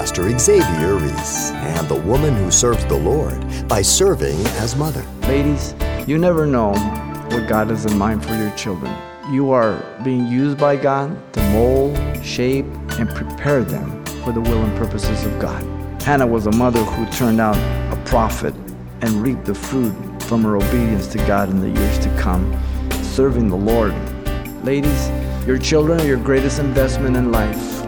Pastor Xavier Reese and the woman who serves the Lord by serving as mother. Ladies, you never know what God has in mind for your children. You are being used by God to mold, shape, and prepare them for the will and purposes of God. Hannah was a mother who turned out a prophet and reaped the fruit from her obedience to God in the years to come, serving the Lord. Ladies, your children are your greatest investment in life.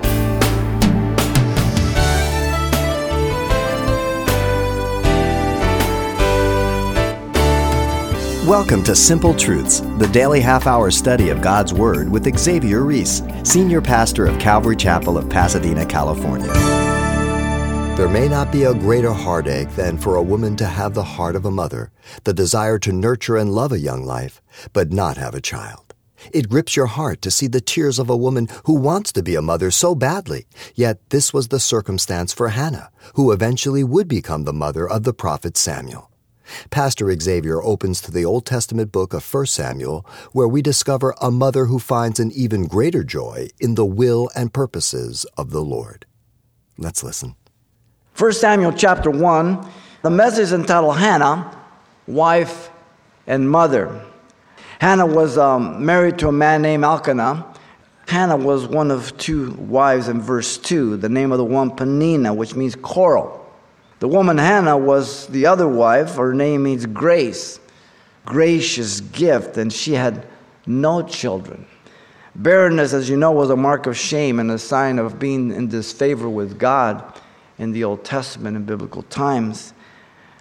Welcome to Simple Truths, the daily half hour study of God's Word with Xavier Reese, Senior Pastor of Calvary Chapel of Pasadena, California. There may not be a greater heartache than for a woman to have the heart of a mother, the desire to nurture and love a young life, but not have a child. It grips your heart to see the tears of a woman who wants to be a mother so badly, yet this was the circumstance for Hannah, who eventually would become the mother of the prophet Samuel. Pastor Xavier opens to the Old Testament book of 1 Samuel, where we discover a mother who finds an even greater joy in the will and purposes of the Lord. Let's listen. 1 Samuel chapter 1, the message is entitled Hannah, Wife and Mother. Hannah was um, married to a man named Elkanah. Hannah was one of two wives in verse 2. The name of the one, Penina, which means coral. The woman Hannah was the other wife. Her name means grace, gracious gift, and she had no children. Barrenness, as you know, was a mark of shame and a sign of being in disfavor with God in the Old Testament and biblical times.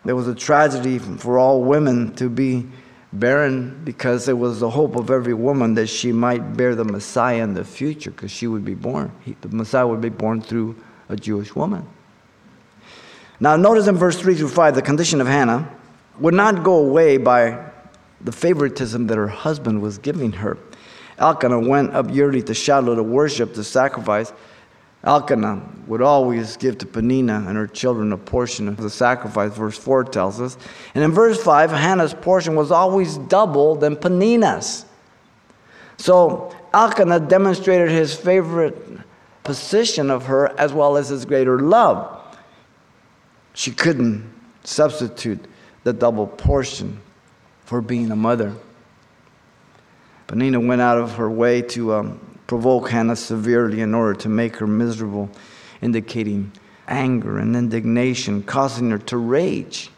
There was a tragedy for all women to be barren because it was the hope of every woman that she might bear the Messiah in the future because she would be born. He, the Messiah would be born through a Jewish woman. Now, notice in verse 3 through 5, the condition of Hannah would not go away by the favoritism that her husband was giving her. Elkanah went up yearly to Shiloh to worship, to sacrifice. Elkanah would always give to Penina and her children a portion of the sacrifice, verse 4 tells us. And in verse 5, Hannah's portion was always double than Penina's. So Elkanah demonstrated his favorite position of her as well as his greater love. She couldn't substitute the double portion for being a mother. Penina went out of her way to um, provoke Hannah severely in order to make her miserable, indicating anger and indignation, causing her to rage.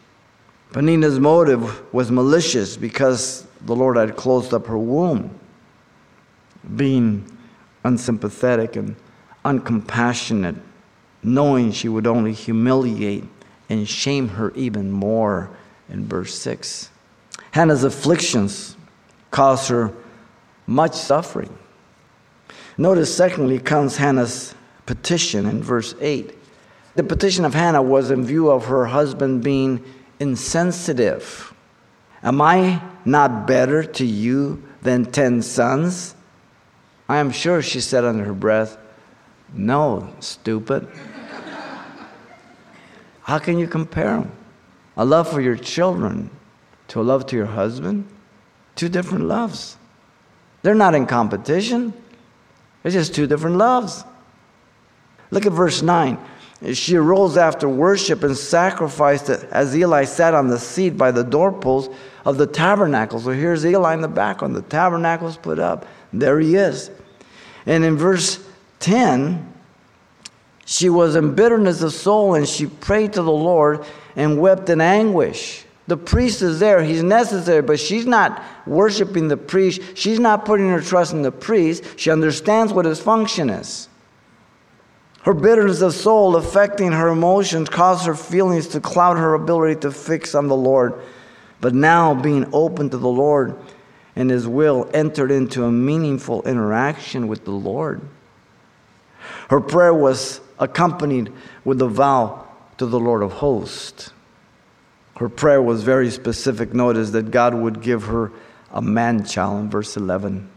Penina's motive was malicious because the Lord had closed up her womb, being unsympathetic and uncompassionate, knowing she would only humiliate and shame her even more in verse 6. Hannah's afflictions caused her much suffering. Notice, secondly, comes Hannah's petition in verse 8. The petition of Hannah was in view of her husband being insensitive. Am I not better to you than ten sons? I am sure she said under her breath, No, stupid. How can you compare them? A love for your children to a love to your husband? Two different loves. They're not in competition, it's just two different loves. Look at verse 9. She arose after worship and sacrificed it as Eli sat on the seat by the doorpost of the tabernacle. So here's Eli in the background. The tabernacle's put up. There he is. And in verse 10, she was in bitterness of soul and she prayed to the Lord and wept in anguish. The priest is there, he's necessary, but she's not worshiping the priest. She's not putting her trust in the priest. She understands what his function is. Her bitterness of soul affecting her emotions caused her feelings to cloud her ability to fix on the Lord. But now, being open to the Lord and His will, entered into a meaningful interaction with the Lord. Her prayer was accompanied with a vow to the Lord of hosts. Her prayer was very specific. Notice that God would give her a man child in verse 11.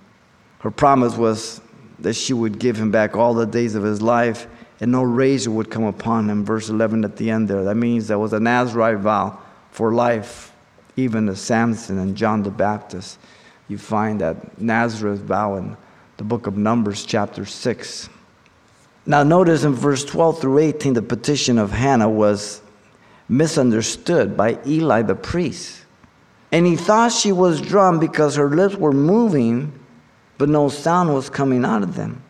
Her promise was that she would give him back all the days of his life and no razor would come upon him. Verse 11 at the end there. That means there was a Nazarite vow for life, even to Samson and John the Baptist. You find that Nazarite vow in the book of Numbers, chapter 6. Now, notice in verse 12 through 18, the petition of Hannah was misunderstood by Eli the priest. And he thought she was drunk because her lips were moving, but no sound was coming out of them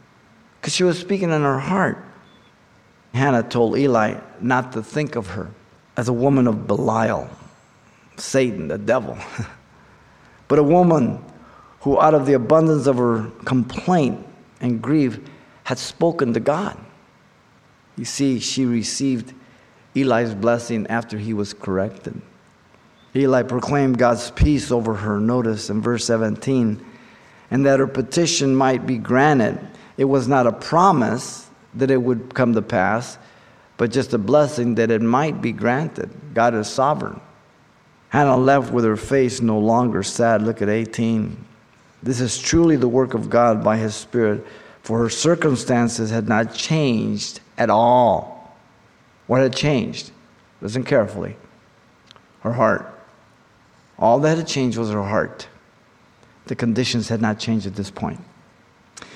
because she was speaking in her heart. Hannah told Eli not to think of her as a woman of Belial, Satan, the devil, but a woman who, out of the abundance of her complaint and grief, had spoken to God. You see, she received Eli's blessing after he was corrected. Eli proclaimed God's peace over her, notice in verse 17, and that her petition might be granted. It was not a promise that it would come to pass, but just a blessing that it might be granted. God is sovereign. Hannah left with her face no longer sad. Look at 18. This is truly the work of God by His Spirit, for her circumstances had not changed at all. What had changed? Listen carefully. Her heart. All that had changed was her heart. The conditions had not changed at this point.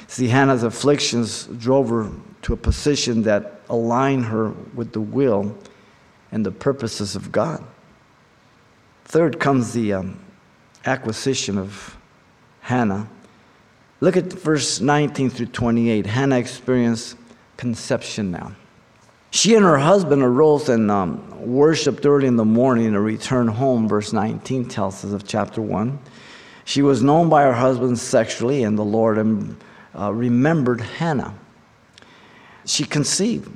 See, Hannah's afflictions drove her to a position that aligned her with the will and the purposes of God. Third comes the um, acquisition of Hannah. Look at verse 19 through 28. Hannah experienced conception now. She and her husband arose and um, worshiped early in the morning and returned home, verse 19 tells us of chapter 1. She was known by her husband sexually, and the Lord um, uh, remembered Hannah. She conceived.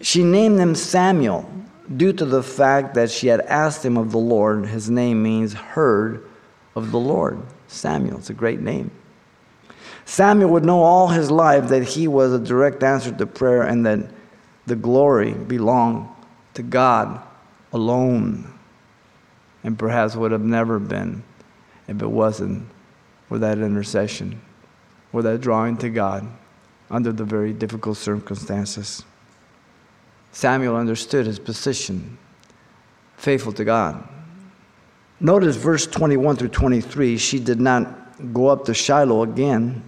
She named him Samuel due to the fact that she had asked him of the Lord. His name means heard of the Lord. Samuel, it's a great name. Samuel would know all his life that he was a direct answer to prayer and that the glory belonged to God alone, and perhaps would have never been if it wasn't for that intercession, for that drawing to God under the very difficult circumstances. Samuel understood his position, faithful to God. Notice verse 21 through 23 she did not go up to Shiloh again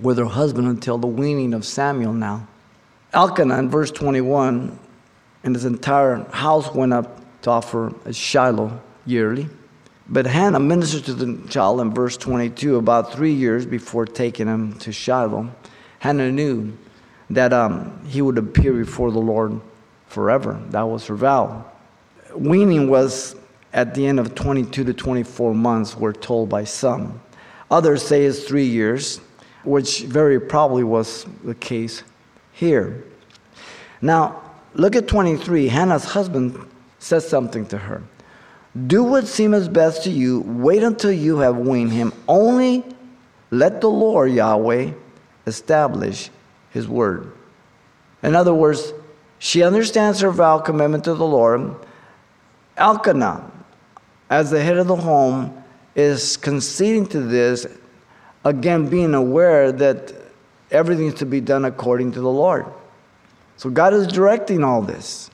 with her husband until the weaning of Samuel now. Elkanah in verse 21 and his entire house went up to offer a Shiloh yearly. But Hannah ministered to the child in verse 22 about three years before taking him to Shiloh. Hannah knew that um, he would appear before the Lord forever. That was her vow. Weaning was at the end of 22 to 24 months, we're told by some. Others say it's three years, which very probably was the case here. Now, look at 23. Hannah's husband says something to her. Do what seems best to you. Wait until you have weaned him. Only let the Lord Yahweh establish his word. In other words, she understands her vow commitment to the Lord. Elkanah, as the head of the home, is conceding to this, again, being aware that everything is to be done according to the Lord. So God is directing all this.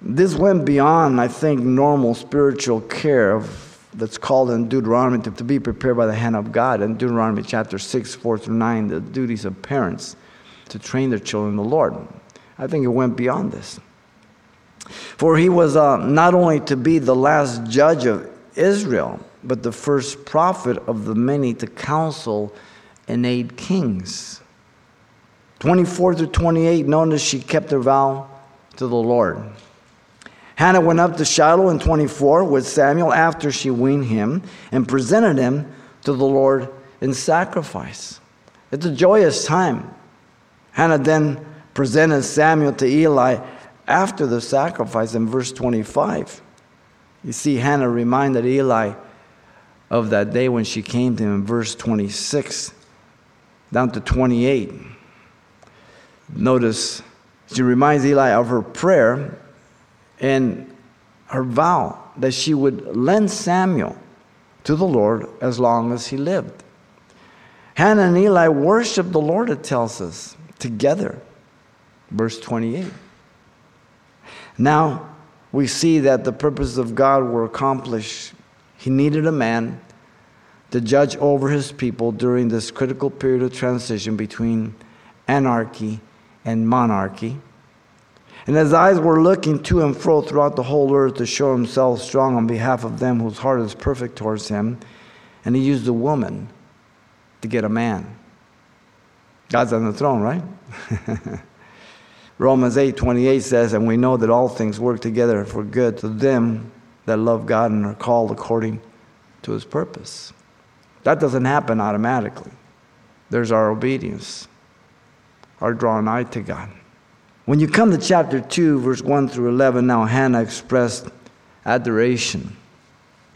This went beyond, I think, normal spiritual care of, that's called in Deuteronomy to, to be prepared by the hand of God. In Deuteronomy chapter 6, 4 through 9, the duties of parents to train their children in the Lord. I think it went beyond this. For he was uh, not only to be the last judge of Israel, but the first prophet of the many to counsel and aid kings. 24 through 28, notice she kept her vow to the Lord. Hannah went up to Shiloh in 24 with Samuel after she weaned him and presented him to the Lord in sacrifice. It's a joyous time. Hannah then presented Samuel to Eli after the sacrifice in verse 25. You see, Hannah reminded Eli of that day when she came to him in verse 26 down to 28. Notice she reminds Eli of her prayer and her vow that she would lend Samuel to the Lord as long as he lived. Hannah and Eli worshiped the Lord, it tells us, together. Verse 28. Now we see that the purposes of God were accomplished. He needed a man to judge over his people during this critical period of transition between anarchy and monarchy. And his eyes were looking to and fro throughout the whole earth to show himself strong on behalf of them whose heart is perfect towards him. And he used a woman to get a man. God's on the throne, right? Romans 8 28 says, And we know that all things work together for good to them that love God and are called according to his purpose. That doesn't happen automatically. There's our obedience, our drawing nigh to God. When you come to chapter 2, verse 1 through 11, now Hannah expressed adoration.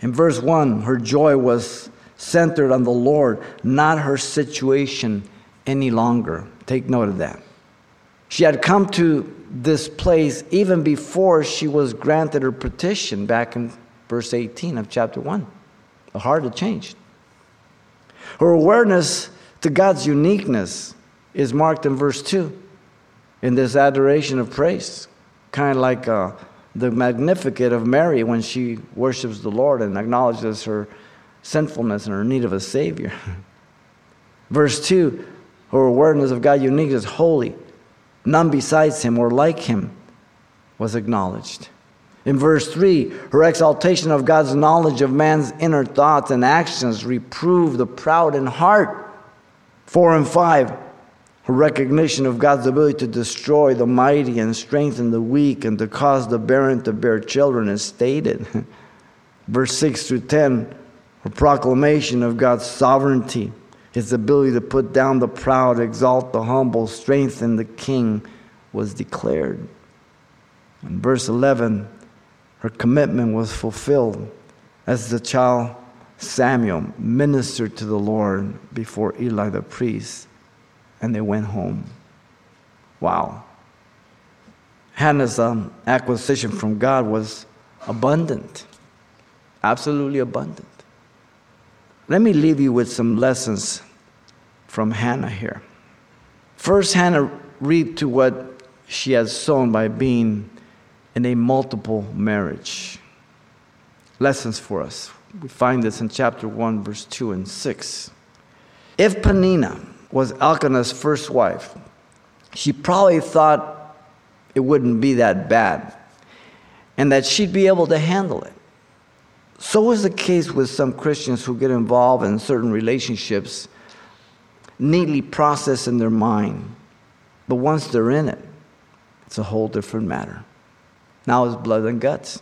In verse 1, her joy was centered on the Lord, not her situation any longer. Take note of that. She had come to this place even before she was granted her petition back in verse 18 of chapter 1. The heart had changed. Her awareness to God's uniqueness is marked in verse 2 in this adoration of praise, kind of like uh, the Magnificat of Mary when she worships the Lord and acknowledges her sinfulness and her need of a Savior. Verse 2 her awareness of God's uniqueness, holy, none besides him or like him was acknowledged. In verse 3, her exaltation of God's knowledge of man's inner thoughts and actions reproved the proud in heart. 4 and 5, her recognition of God's ability to destroy the mighty and strengthen the weak and to cause the barren to bear children is stated. verse 6 through 10, her proclamation of God's sovereignty his ability to put down the proud, exalt the humble, strengthen the king was declared. In verse 11, her commitment was fulfilled as the child Samuel ministered to the Lord before Eli the priest, and they went home. Wow. Hannah's um, acquisition from God was abundant, absolutely abundant. Let me leave you with some lessons from Hannah here. First, Hannah reaped to what she had sown by being in a multiple marriage. Lessons for us. We find this in chapter 1, verse 2 and 6. If Peninnah was Elkanah's first wife, she probably thought it wouldn't be that bad and that she'd be able to handle it. So is the case with some Christians who get involved in certain relationships neatly processed in their mind. But once they're in it, it's a whole different matter. Now it's blood and guts.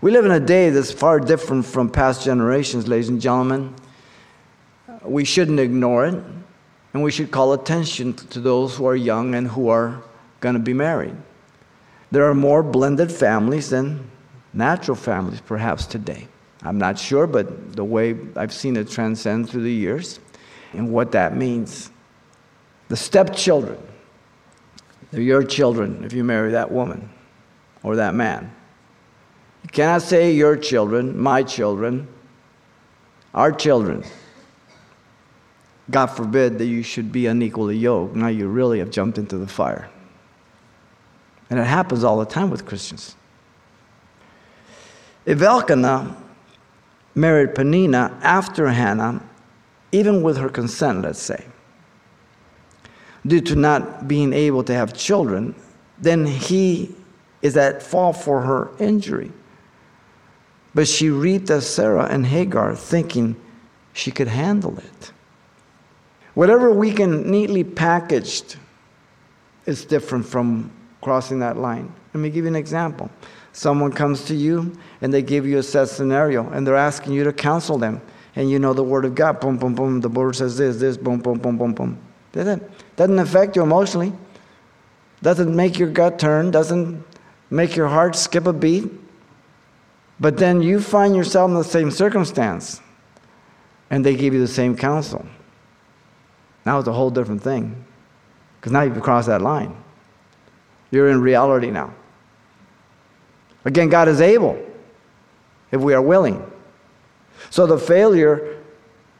We live in a day that's far different from past generations, ladies and gentlemen. We shouldn't ignore it, and we should call attention to those who are young and who are going to be married. There are more blended families than natural families, perhaps, today. I'm not sure, but the way I've seen it transcend through the years and what that means. The stepchildren, they're your children if you marry that woman or that man. You cannot say your children, my children, our children. God forbid that you should be unequally yoked. Now you really have jumped into the fire. And it happens all the time with Christians. If Elkanah married Peninnah after Hannah, even with her consent, let's say, due to not being able to have children, then he is at fault for her injury. But she reaped as Sarah and Hagar, thinking she could handle it. Whatever we can neatly packaged is different from crossing that line. Let me give you an example. Someone comes to you and they give you a set scenario and they're asking you to counsel them and you know the word of God. Boom, boom, boom. The word says this, this, boom, boom, boom, boom, boom. Doesn't, doesn't affect you emotionally. Doesn't make your gut turn. Doesn't make your heart skip a beat. But then you find yourself in the same circumstance and they give you the same counsel. Now it's a whole different thing. Because now you've crossed that line. You're in reality now. Again, God is able if we are willing. So the failure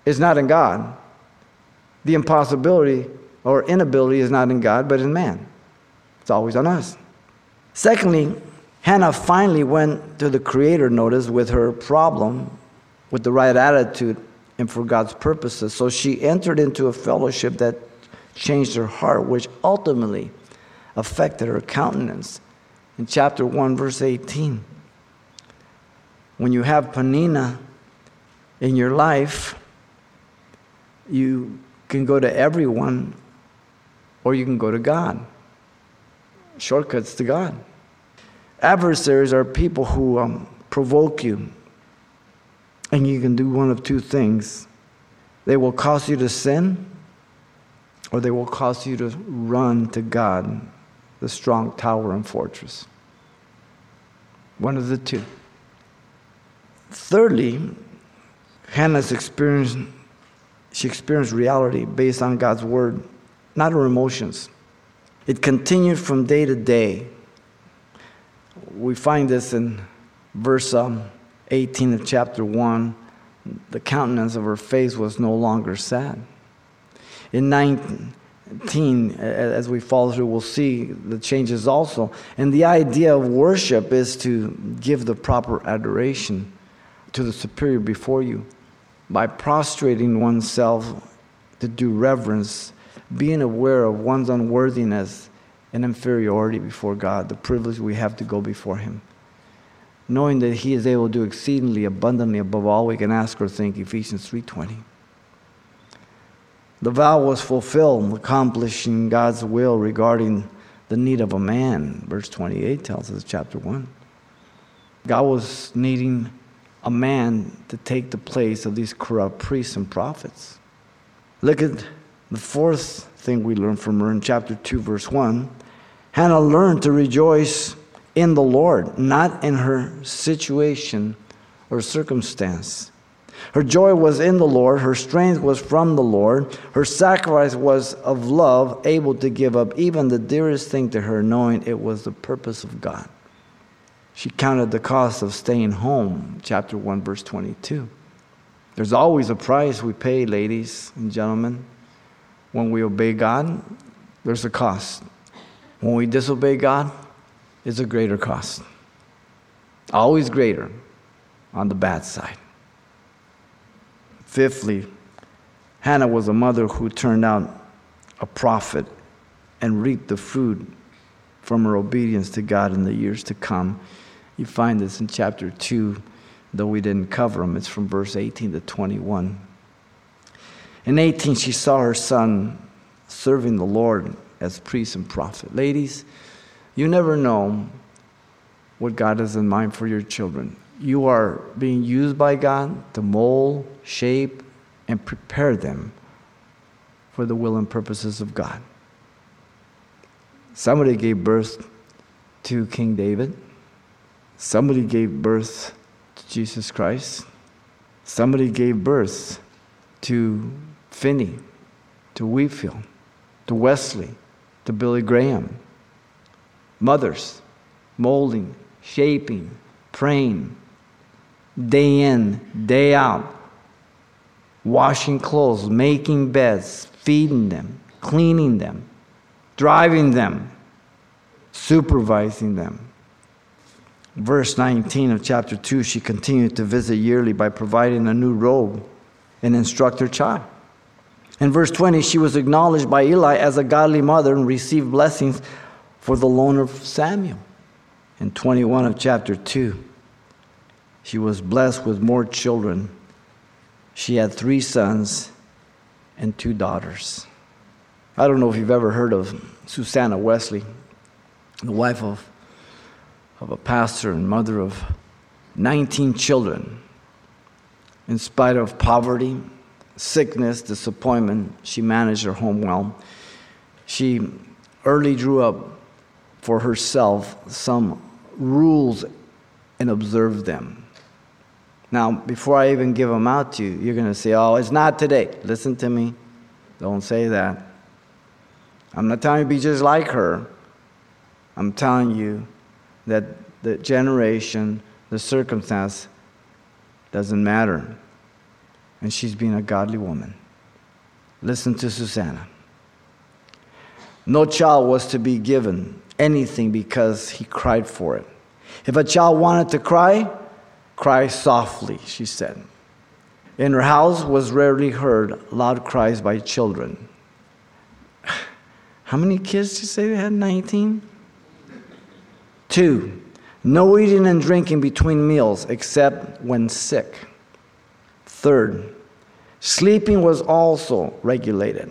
is not in God. The impossibility or inability is not in God, but in man. It's always on us. Secondly, Hannah finally went to the Creator, notice, with her problem, with the right attitude, and for God's purposes. So she entered into a fellowship that changed her heart, which ultimately affected her countenance. In chapter 1, verse 18, when you have Penina in your life, you can go to everyone or you can go to God. Shortcuts to God. Adversaries are people who um, provoke you, and you can do one of two things they will cause you to sin, or they will cause you to run to God, the strong tower and fortress. One of the two. Thirdly, Hannah's experience, she experienced reality based on God's word, not her emotions. It continued from day to day. We find this in verse um, 18 of chapter 1. The countenance of her face was no longer sad. In 19, as we follow through, we'll see the changes also. And the idea of worship is to give the proper adoration to the superior before you by prostrating oneself to do reverence, being aware of one's unworthiness and inferiority before God, the privilege we have to go before Him. Knowing that He is able to do exceedingly abundantly above all we can ask or think, Ephesians 3:20. The vow was fulfilled, accomplishing God's will regarding the need of a man. Verse 28 tells us, chapter 1. God was needing a man to take the place of these corrupt priests and prophets. Look at the fourth thing we learn from her in chapter 2, verse 1. Hannah learned to rejoice in the Lord, not in her situation or circumstance. Her joy was in the Lord, her strength was from the Lord, her sacrifice was of love, able to give up even the dearest thing to her, knowing it was the purpose of God. She counted the cost of staying home, chapter 1, verse 22. There's always a price we pay, ladies and gentlemen. When we obey God, there's a cost. When we disobey God, it's a greater cost. Always greater on the bad side. Fifthly, Hannah was a mother who turned out a prophet and reaped the fruit from her obedience to God in the years to come. You find this in chapter 2, though we didn't cover them. It's from verse 18 to 21. In 18, she saw her son serving the Lord as priest and prophet. Ladies, you never know what God has in mind for your children. You are being used by God to mold, shape, and prepare them for the will and purposes of God. Somebody gave birth to King David. Somebody gave birth to Jesus Christ. Somebody gave birth to Finney, to Whitefield, to Wesley, to Billy Graham. Mothers, molding, shaping, praying, day in, day out, washing clothes, making beds, feeding them, cleaning them, driving them, supervising them verse 19 of chapter 2, she continued to visit yearly by providing a new robe and instruct her child. In verse 20, she was acknowledged by Eli as a godly mother and received blessings for the loan of Samuel. In 21 of chapter 2, she was blessed with more children. She had three sons and two daughters. I don't know if you've ever heard of Susanna Wesley, the wife of of a pastor and mother of 19 children. In spite of poverty, sickness, disappointment, she managed her home well. She early drew up for herself some rules and observed them. Now, before I even give them out to you, you're going to say, oh, it's not today. Listen to me. Don't say that. I'm not telling you to be just like her. I'm telling you that the generation, the circumstance doesn't matter. And she's being a godly woman. Listen to Susanna. No child was to be given anything because he cried for it. If a child wanted to cry, cry softly, she said. In her house was rarely heard loud cries by children. How many kids did you say they had? 19? Two, no eating and drinking between meals except when sick. Third, sleeping was also regulated.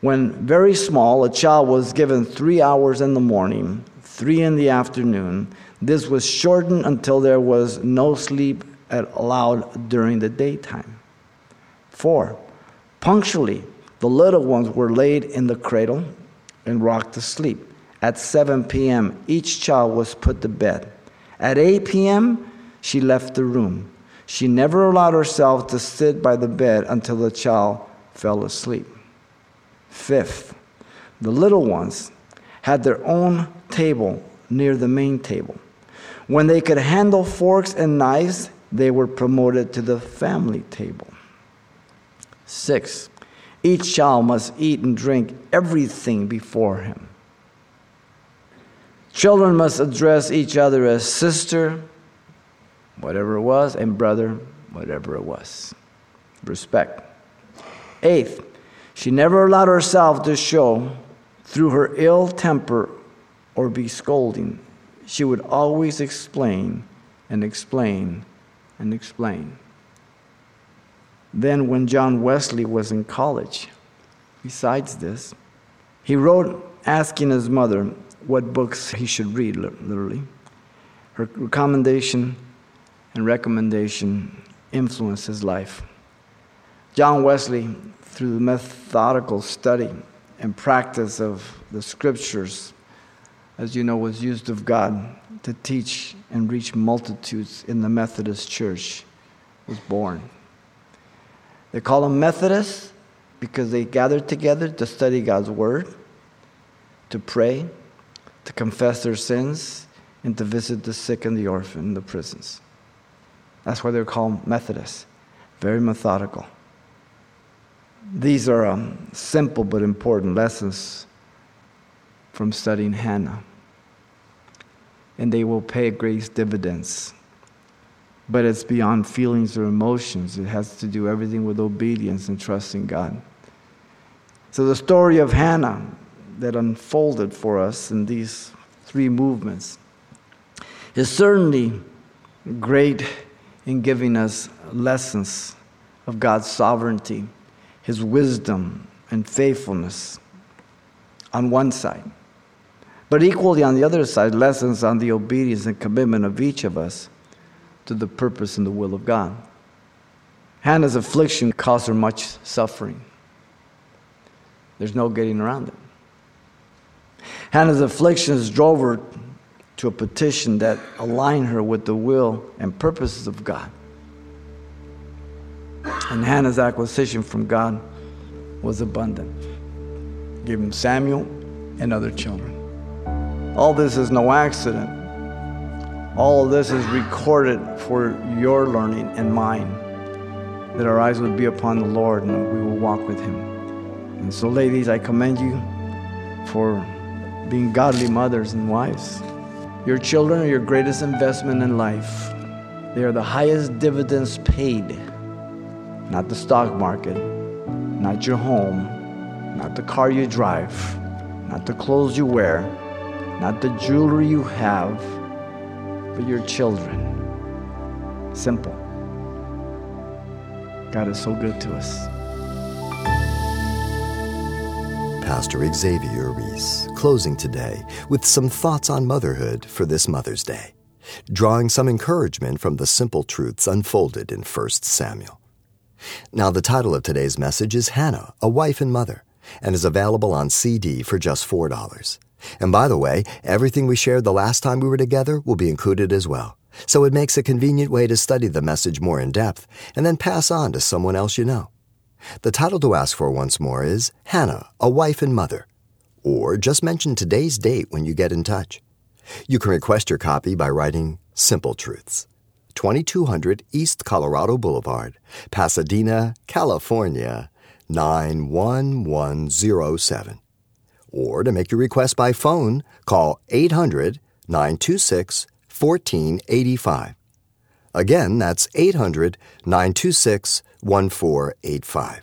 When very small, a child was given three hours in the morning, three in the afternoon. This was shortened until there was no sleep allowed during the daytime. Four, punctually, the little ones were laid in the cradle and rocked to sleep. At 7 p.m., each child was put to bed. At 8 p.m., she left the room. She never allowed herself to sit by the bed until the child fell asleep. Fifth, the little ones had their own table near the main table. When they could handle forks and knives, they were promoted to the family table. Six, each child must eat and drink everything before him. Children must address each other as sister, whatever it was, and brother, whatever it was. Respect. Eighth, she never allowed herself to show through her ill temper or be scolding. She would always explain and explain and explain. Then, when John Wesley was in college, besides this, he wrote asking his mother what books he should read, literally. Her recommendation and recommendation influenced his life. John Wesley, through the methodical study and practice of the scriptures, as you know, was used of God to teach and reach multitudes in the Methodist Church, was born. They call them Methodists because they gathered together to study God's Word, to pray, to confess their sins, and to visit the sick and the orphan in the prisons. That's why they're called Methodists. Very methodical. These are um, simple but important lessons from studying Hannah. And they will pay great dividends. But it's beyond feelings or emotions. It has to do everything with obedience and trusting God. So the story of Hannah that unfolded for us in these three movements is certainly great in giving us lessons of God's sovereignty, His wisdom, and faithfulness on one side. But equally on the other side, lessons on the obedience and commitment of each of us to the purpose and the will of God. Hannah's affliction caused her much suffering. There's no getting around it. Hannah's afflictions drove her to a petition that aligned her with the will and purposes of God. And Hannah's acquisition from God was abundant. Give him Samuel and other children. All this is no accident. All of this is recorded for your learning and mine, that our eyes would be upon the Lord and we will walk with him. And so, ladies, I commend you for being godly mothers and wives. Your children are your greatest investment in life. They are the highest dividends paid, not the stock market, not your home, not the car you drive, not the clothes you wear, not the jewelry you have, but your children. Simple. God is so good to us. Pastor Xavier Reese, closing today with some thoughts on motherhood for this Mother's Day, drawing some encouragement from the simple truths unfolded in 1 Samuel. Now, the title of today's message is Hannah, a Wife and Mother, and is available on CD for just $4. And by the way, everything we shared the last time we were together will be included as well. So it makes a convenient way to study the message more in depth and then pass on to someone else you know. The title to ask for once more is Hannah, a Wife and Mother. Or just mention today's date when you get in touch. You can request your copy by writing Simple Truths, 2200 East Colorado Boulevard, Pasadena, California, 91107. Or to make your request by phone, call 800 926 1485. Again, that's 800 926 1485.